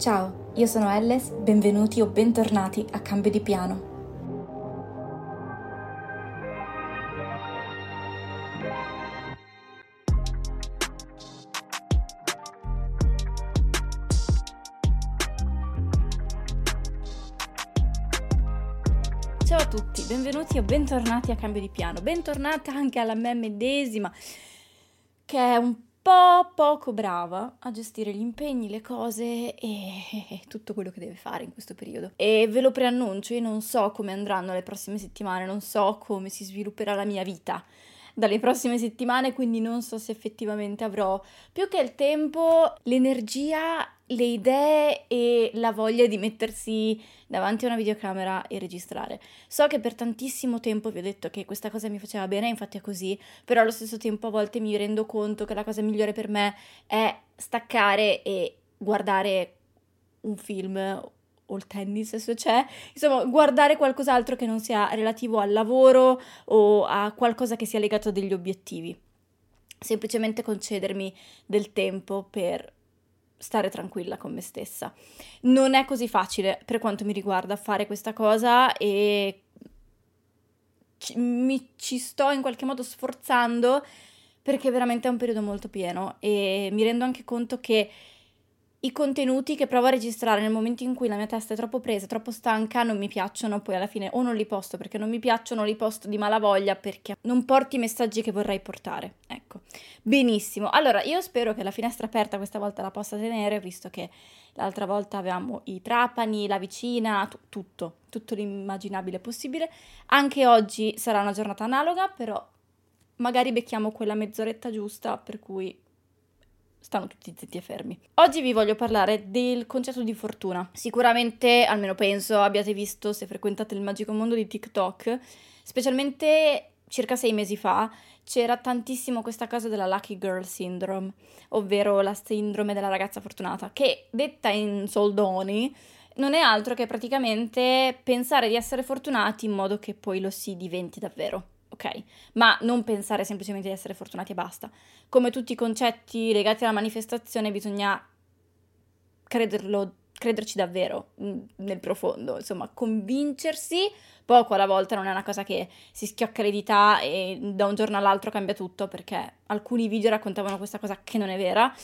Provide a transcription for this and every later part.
Ciao, io sono Elles, benvenuti o bentornati a Cambio di Piano. Ciao a tutti, benvenuti o bentornati a Cambio di Piano, bentornata anche alla me medesima che è un po' poco brava a gestire gli impegni, le cose e tutto quello che deve fare in questo periodo. E ve lo preannuncio, io non so come andranno le prossime settimane, non so come si svilupperà la mia vita dalle prossime settimane, quindi non so se effettivamente avrò più che il tempo, l'energia, le idee e la voglia di mettersi davanti a una videocamera e registrare. So che per tantissimo tempo vi ho detto che questa cosa mi faceva bene, infatti è così, però allo stesso tempo a volte mi rendo conto che la cosa migliore per me è staccare e guardare un film o il tennis se c'è, insomma guardare qualcos'altro che non sia relativo al lavoro o a qualcosa che sia legato a degli obiettivi. Semplicemente concedermi del tempo per stare tranquilla con me stessa. Non è così facile per quanto mi riguarda fare questa cosa e ci, mi ci sto in qualche modo sforzando perché veramente è un periodo molto pieno e mi rendo anche conto che i contenuti che provo a registrare nel momento in cui la mia testa è troppo presa, troppo stanca, non mi piacciono, poi alla fine o non li posto perché non mi piacciono, li posto di malavoglia perché non porti i messaggi che vorrei portare. Ecco, benissimo. Allora, io spero che la finestra aperta questa volta la possa tenere, visto che l'altra volta avevamo i trapani, la vicina, t- tutto, tutto l'immaginabile possibile. Anche oggi sarà una giornata analoga, però magari becchiamo quella mezz'oretta giusta per cui stanno tutti zitti e fermi. Oggi vi voglio parlare del concetto di fortuna. Sicuramente, almeno penso, abbiate visto se frequentate il magico mondo di TikTok, specialmente circa sei mesi fa c'era tantissimo questa cosa della Lucky Girl Syndrome, ovvero la sindrome della ragazza fortunata, che detta in soldoni non è altro che praticamente pensare di essere fortunati in modo che poi lo si diventi davvero ok? Ma non pensare semplicemente di essere fortunati e basta. Come tutti i concetti legati alla manifestazione bisogna crederlo, crederci davvero mm, nel profondo, insomma, convincersi poco alla volta non è una cosa che si schiocca le dita e da un giorno all'altro cambia tutto, perché alcuni video raccontavano questa cosa che non è vera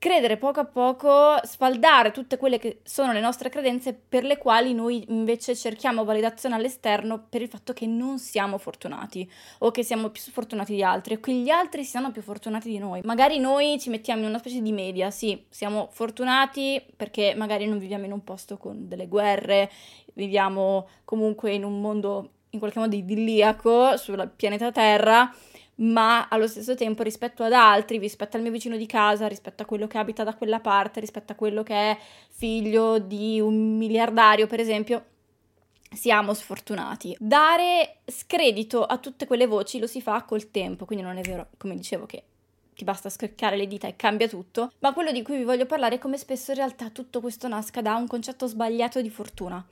credere poco a poco, sfaldare tutte quelle che sono le nostre credenze per le quali noi invece cerchiamo validazione all'esterno per il fatto che non siamo fortunati o che siamo più fortunati di altri o che gli altri siano più fortunati di noi. Magari noi ci mettiamo in una specie di media, sì, siamo fortunati perché magari non viviamo in un posto con delle guerre, viviamo comunque in un mondo in qualche modo idilliaco sul pianeta Terra ma allo stesso tempo rispetto ad altri, rispetto al mio vicino di casa, rispetto a quello che abita da quella parte, rispetto a quello che è figlio di un miliardario, per esempio, siamo sfortunati. Dare scredito a tutte quelle voci lo si fa col tempo, quindi non è vero, come dicevo, che ti basta scroccare le dita e cambia tutto, ma quello di cui vi voglio parlare è come spesso in realtà tutto questo nasca da un concetto sbagliato di fortuna.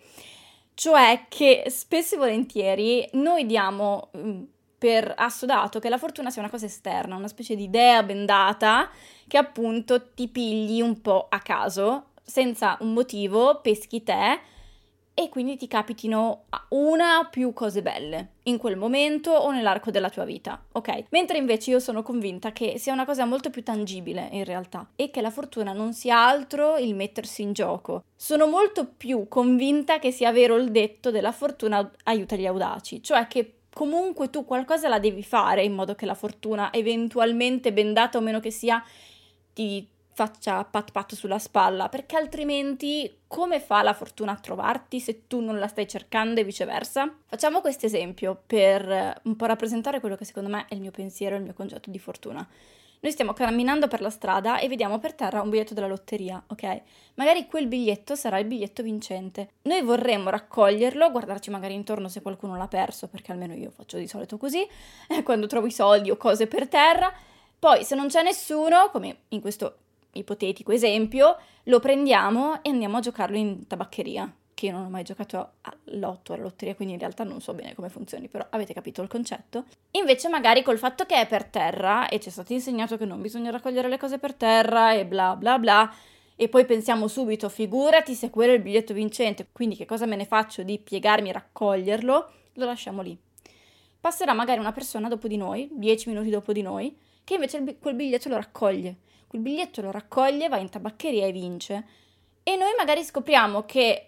Cioè che spesso e volentieri noi diamo mm, per assodato che la fortuna sia una cosa esterna, una specie di idea bendata che appunto ti pigli un po' a caso, senza un motivo, peschi te e quindi ti capitino una o più cose belle in quel momento o nell'arco della tua vita, ok? Mentre invece io sono convinta che sia una cosa molto più tangibile in realtà e che la fortuna non sia altro il mettersi in gioco. Sono molto più convinta che sia vero il detto della fortuna aiuta gli audaci, cioè che comunque tu qualcosa la devi fare in modo che la fortuna eventualmente bendata o meno che sia ti faccia pat pat sulla spalla, perché altrimenti come fa la fortuna a trovarti se tu non la stai cercando e viceversa? Facciamo questo esempio per un po' rappresentare quello che secondo me è il mio pensiero il mio concetto di fortuna. Noi stiamo camminando per la strada e vediamo per terra un biglietto della lotteria, ok? Magari quel biglietto sarà il biglietto vincente. Noi vorremmo raccoglierlo, guardarci magari intorno se qualcuno l'ha perso, perché almeno io faccio di solito così, quando trovo i soldi o cose per terra. Poi se non c'è nessuno, come in questo ipotetico esempio, lo prendiamo e andiamo a giocarlo in tabaccheria, che io non ho mai giocato all'otto, alla lotteria, quindi in realtà non so bene come funzioni, però avete capito il concetto. Invece magari col fatto che è per terra e ci è stato insegnato che non bisogna raccogliere le cose per terra e bla bla bla, e poi pensiamo subito, figurati se quello è il biglietto vincente, quindi che cosa me ne faccio di piegarmi e raccoglierlo, lo lasciamo lì. Passerà magari una persona dopo di noi, dieci minuti dopo di noi, che invece quel biglietto lo raccoglie quel biglietto lo raccoglie, va in tabaccheria e vince. E noi magari scopriamo che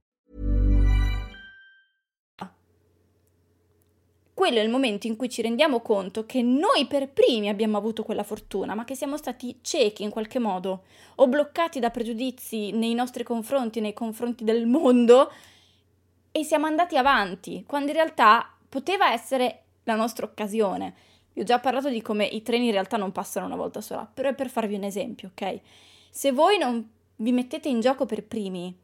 Quello è il momento in cui ci rendiamo conto che noi per primi abbiamo avuto quella fortuna, ma che siamo stati ciechi in qualche modo o bloccati da pregiudizi nei nostri confronti, nei confronti del mondo e siamo andati avanti, quando in realtà poteva essere la nostra occasione. Vi ho già parlato di come i treni in realtà non passano una volta sola, però è per farvi un esempio, ok? Se voi non vi mettete in gioco per primi,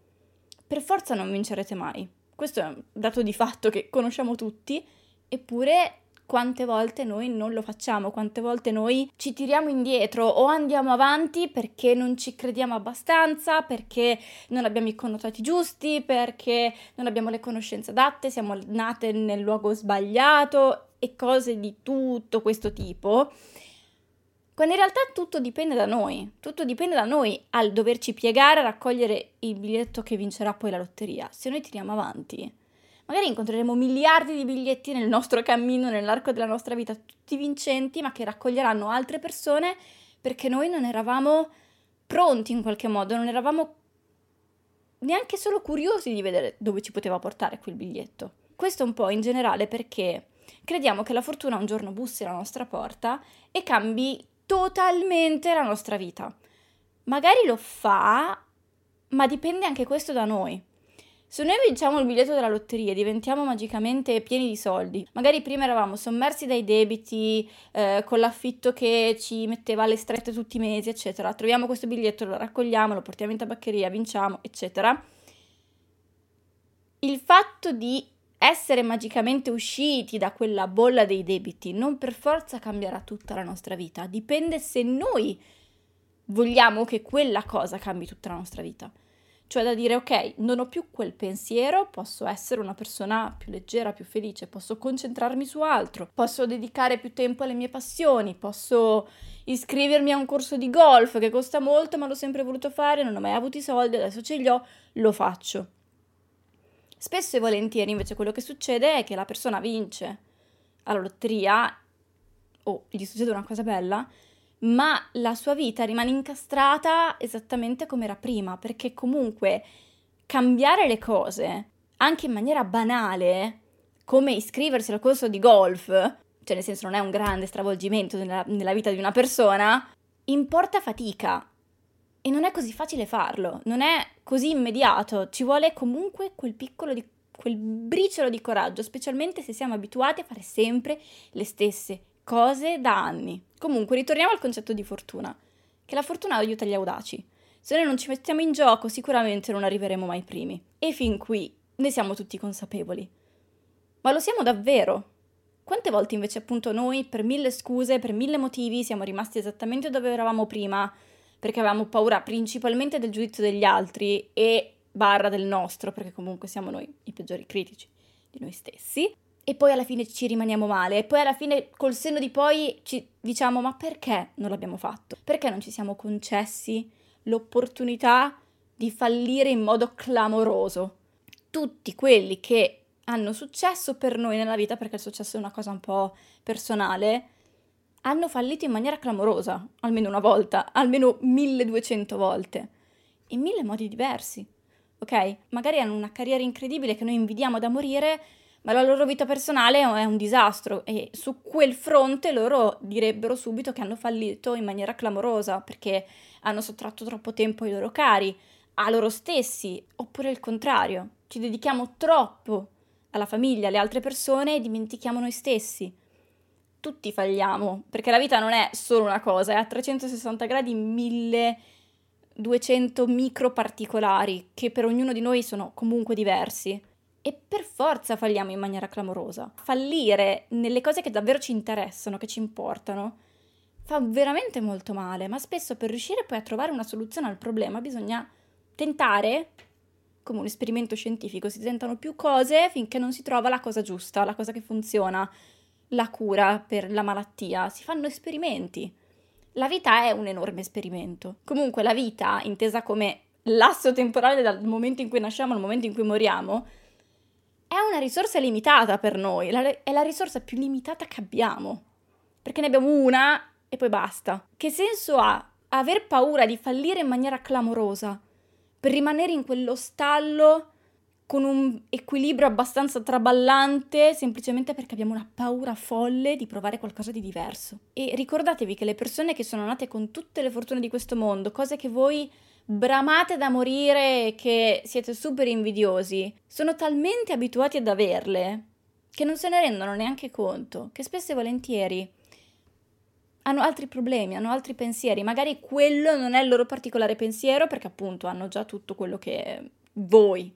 per forza non vincerete mai. Questo è un dato di fatto che conosciamo tutti Eppure quante volte noi non lo facciamo, quante volte noi ci tiriamo indietro o andiamo avanti perché non ci crediamo abbastanza, perché non abbiamo i connotati giusti, perché non abbiamo le conoscenze adatte, siamo nate nel luogo sbagliato e cose di tutto questo tipo. Quando in realtà tutto dipende da noi, tutto dipende da noi al doverci piegare a raccogliere il biglietto che vincerà poi la lotteria. Se noi tiriamo avanti, Magari incontreremo miliardi di biglietti nel nostro cammino, nell'arco della nostra vita, tutti vincenti, ma che raccoglieranno altre persone perché noi non eravamo pronti in qualche modo, non eravamo neanche solo curiosi di vedere dove ci poteva portare quel biglietto. Questo un po' in generale perché crediamo che la fortuna un giorno bussi alla nostra porta e cambi totalmente la nostra vita. Magari lo fa, ma dipende anche questo da noi. Se noi vinciamo il biglietto della lotteria e diventiamo magicamente pieni di soldi, magari prima eravamo sommersi dai debiti, eh, con l'affitto che ci metteva alle strette tutti i mesi, eccetera, troviamo questo biglietto, lo raccogliamo, lo portiamo in tabaccheria, vinciamo, eccetera. Il fatto di essere magicamente usciti da quella bolla dei debiti non per forza cambierà tutta la nostra vita, dipende se noi vogliamo che quella cosa cambi tutta la nostra vita. Cioè da dire ok, non ho più quel pensiero, posso essere una persona più leggera, più felice, posso concentrarmi su altro, posso dedicare più tempo alle mie passioni, posso iscrivermi a un corso di golf che costa molto, ma l'ho sempre voluto fare, non ho mai avuto i soldi, adesso ce li ho, lo faccio. Spesso e volentieri invece quello che succede è che la persona vince alla lotteria o gli succede una cosa bella, ma la sua vita rimane incastrata esattamente come era prima, perché comunque cambiare le cose, anche in maniera banale, come iscriversi al corso di golf, cioè nel senso non è un grande stravolgimento nella, nella vita di una persona, importa fatica. E non è così facile farlo, non è così immediato, ci vuole comunque quel piccolo di quel briciolo di coraggio, specialmente se siamo abituati a fare sempre le stesse cose da anni. Comunque, ritorniamo al concetto di fortuna, che la fortuna aiuta gli audaci. Se noi non ci mettiamo in gioco, sicuramente non arriveremo mai primi. E fin qui ne siamo tutti consapevoli. Ma lo siamo davvero? Quante volte invece appunto noi, per mille scuse, per mille motivi, siamo rimasti esattamente dove eravamo prima, perché avevamo paura principalmente del giudizio degli altri e barra del nostro, perché comunque siamo noi i peggiori critici di noi stessi, e poi alla fine ci rimaniamo male e poi alla fine col senno di poi ci diciamo ma perché non l'abbiamo fatto? Perché non ci siamo concessi l'opportunità di fallire in modo clamoroso? Tutti quelli che hanno successo per noi nella vita, perché il successo è una cosa un po' personale, hanno fallito in maniera clamorosa, almeno una volta, almeno 1200 volte, in mille modi diversi. Ok? Magari hanno una carriera incredibile che noi invidiamo da morire, ma la loro vita personale è un disastro e su quel fronte loro direbbero subito che hanno fallito in maniera clamorosa perché hanno sottratto troppo tempo ai loro cari, a loro stessi, oppure il contrario, ci dedichiamo troppo alla famiglia, alle altre persone e dimentichiamo noi stessi. Tutti falliamo, perché la vita non è solo una cosa, è a 360 gradi 1200 micro particolari che per ognuno di noi sono comunque diversi e per forza falliamo in maniera clamorosa. Fallire nelle cose che davvero ci interessano, che ci importano, fa veramente molto male, ma spesso per riuscire poi a trovare una soluzione al problema bisogna tentare, come un esperimento scientifico, si tentano più cose finché non si trova la cosa giusta, la cosa che funziona, la cura per la malattia, si fanno esperimenti. La vita è un enorme esperimento. Comunque la vita, intesa come l'asso temporale dal momento in cui nasciamo al momento in cui moriamo, è una risorsa limitata per noi, è la risorsa più limitata che abbiamo, perché ne abbiamo una e poi basta. Che senso ha aver paura di fallire in maniera clamorosa per rimanere in quello stallo con un equilibrio abbastanza traballante semplicemente perché abbiamo una paura folle di provare qualcosa di diverso. E ricordatevi che le persone che sono nate con tutte le fortune di questo mondo, cose che voi bramate da morire che siete super invidiosi, sono talmente abituati ad averle che non se ne rendono neanche conto, che spesso e volentieri hanno altri problemi, hanno altri pensieri, magari quello non è il loro particolare pensiero perché appunto hanno già tutto quello che voi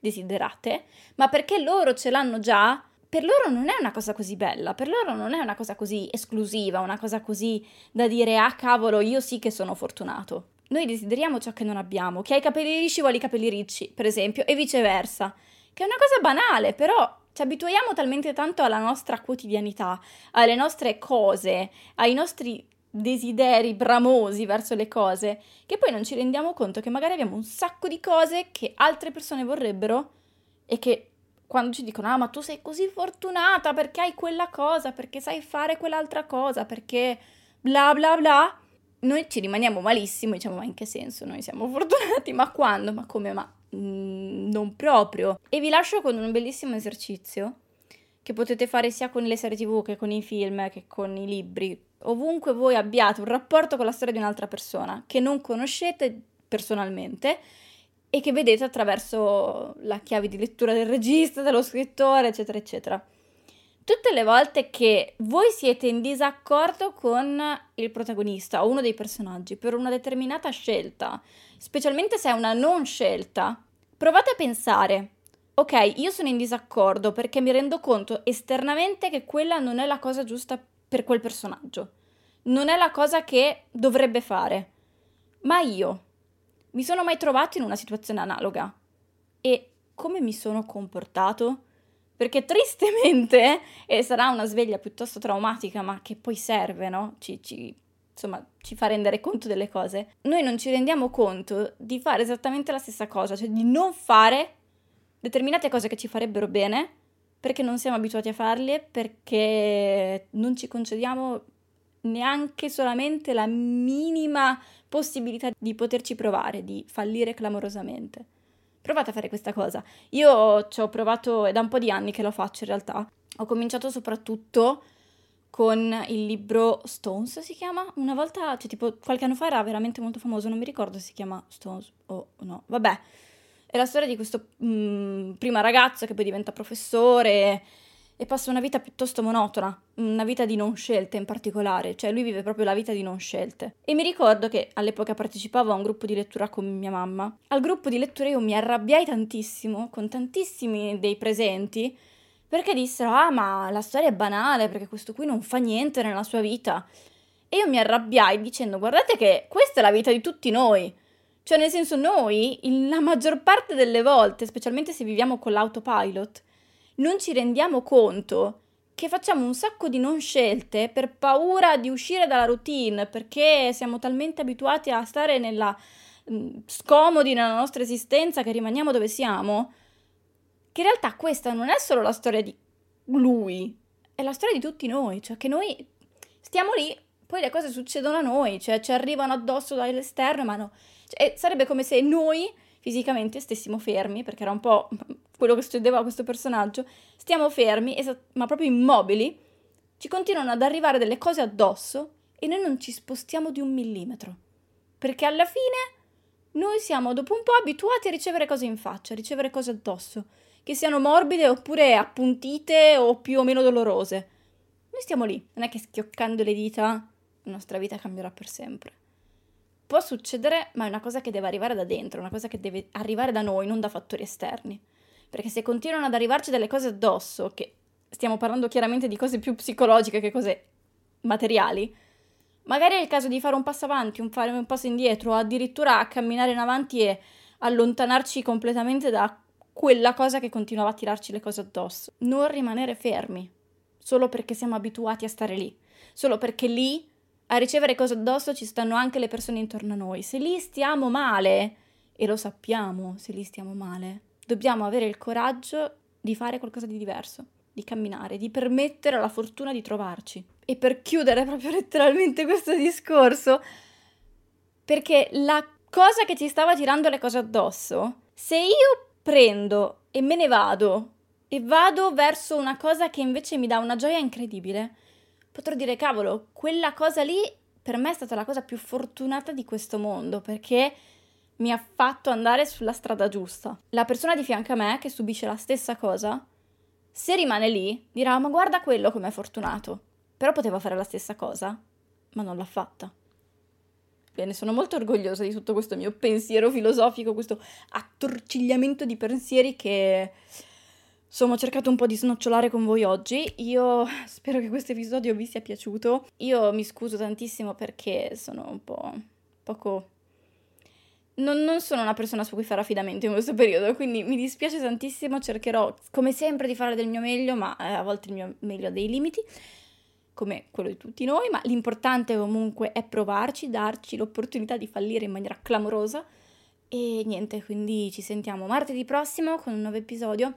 desiderate, ma perché loro ce l'hanno già, per loro non è una cosa così bella, per loro non è una cosa così esclusiva, una cosa così da dire ah cavolo, io sì che sono fortunato. Noi desideriamo ciò che non abbiamo. Chi ha i capelli ricci vuole i capelli ricci, per esempio, e viceversa. Che è una cosa banale, però ci abituiamo talmente tanto alla nostra quotidianità, alle nostre cose, ai nostri desideri bramosi verso le cose, che poi non ci rendiamo conto che magari abbiamo un sacco di cose che altre persone vorrebbero e che quando ci dicono ah ma tu sei così fortunata perché hai quella cosa, perché sai fare quell'altra cosa, perché bla bla bla, noi ci rimaniamo malissimo, diciamo ma in che senso noi siamo fortunati, ma quando, ma come, ma mm, non proprio. E vi lascio con un bellissimo esercizio che potete fare sia con le serie tv che con i film che con i libri. Ovunque voi abbiate un rapporto con la storia di un'altra persona che non conoscete personalmente e che vedete attraverso la chiave di lettura del regista, dello scrittore, eccetera, eccetera tutte le volte che voi siete in disaccordo con il protagonista o uno dei personaggi per una determinata scelta, specialmente se è una non scelta, provate a pensare, ok, io sono in disaccordo perché mi rendo conto esternamente che quella non è la cosa giusta per quel personaggio, non è la cosa che dovrebbe fare, ma io mi sono mai trovato in una situazione analoga? E come mi sono comportato? Perché tristemente, e sarà una sveglia piuttosto traumatica, ma che poi serve, no? Ci, ci, insomma, ci fa rendere conto delle cose. Noi non ci rendiamo conto di fare esattamente la stessa cosa, cioè di non fare determinate cose che ci farebbero bene perché non siamo abituati a farle, perché non ci concediamo neanche solamente la minima possibilità di poterci provare, di fallire clamorosamente. Provate a fare questa cosa. Io ci ho provato, è da un po' di anni che lo faccio in realtà. Ho cominciato soprattutto con il libro Stones, si chiama? Una volta, cioè tipo qualche anno fa era veramente molto famoso, non mi ricordo se si chiama Stones o no. Vabbè, è la storia di questo mh, mm, prima ragazzo che poi diventa professore e passa una vita piuttosto monotona, una vita di non scelte in particolare, cioè lui vive proprio la vita di non scelte. E mi ricordo che all'epoca partecipavo a un gruppo di lettura con mia mamma. Al gruppo di lettura io mi arrabbiai tantissimo, con tantissimi dei presenti, perché dissero, ah ma la storia è banale, perché questo qui non fa niente nella sua vita. E io mi arrabbiai dicendo, guardate che questa è la vita di tutti noi. Cioè, nel senso, noi, la maggior parte delle volte, specialmente se viviamo con l'autopilot, non ci rendiamo conto che facciamo un sacco di non scelte per paura di uscire dalla routine, perché siamo talmente abituati a stare nella mh, scomodi nella nostra esistenza che rimaniamo dove siamo, che in realtà questa non è solo la storia di lui, è la storia di tutti noi, cioè che noi stiamo lì, poi le cose succedono a noi, cioè ci arrivano addosso dall'esterno, ma no, cioè, sarebbe come se noi fisicamente stessimo fermi, perché era un po' quello che succedeva a questo personaggio, stiamo fermi, ma proprio immobili, ci continuano ad arrivare delle cose addosso e noi non ci spostiamo di un millimetro. Perché alla fine noi siamo dopo un po' abituati a ricevere cose in faccia, a ricevere cose addosso, che siano morbide oppure appuntite o più o meno dolorose. Noi stiamo lì, non è che schioccando le dita la nostra vita cambierà per sempre. Può succedere, ma è una cosa che deve arrivare da dentro, una cosa che deve arrivare da noi, non da fattori esterni. Perché se continuano ad arrivarci delle cose addosso, che stiamo parlando chiaramente di cose più psicologiche che cose materiali, magari è il caso di fare un passo avanti, un fare un passo indietro, o addirittura camminare in avanti e allontanarci completamente da quella cosa che continuava a tirarci le cose addosso. Non rimanere fermi, solo perché siamo abituati a stare lì, solo perché lì a ricevere cose addosso ci stanno anche le persone intorno a noi. Se lì stiamo male, e lo sappiamo se lì stiamo male, dobbiamo avere il coraggio di fare qualcosa di diverso, di camminare, di permettere alla fortuna di trovarci. E per chiudere proprio letteralmente questo discorso, perché la cosa che ci stava tirando le cose addosso, se io prendo e me ne vado e vado verso una cosa che invece mi dà una gioia incredibile, potrò dire, cavolo, quella cosa lì per me è stata la cosa più fortunata di questo mondo, perché mi ha fatto andare sulla strada giusta. La persona di fianco a me che subisce la stessa cosa, se rimane lì, dirà, ma guarda quello com'è fortunato. Però poteva fare la stessa cosa, ma non l'ha fatta. Bene, sono molto orgogliosa di tutto questo mio pensiero filosofico, questo attorcigliamento di pensieri che Insomma, ho cercato un po' di snocciolare con voi oggi. Io spero che questo episodio vi sia piaciuto. Io mi scuso tantissimo perché sono un po' poco. Non, non, sono una persona su cui fare affidamento in questo periodo, quindi mi dispiace tantissimo. Cercherò, come sempre, di fare del mio meglio, ma eh, a volte il mio meglio ha dei limiti, come quello di tutti noi. Ma l'importante comunque è provarci, darci l'opportunità di fallire in maniera clamorosa. E niente, quindi ci sentiamo martedì prossimo con un nuovo episodio.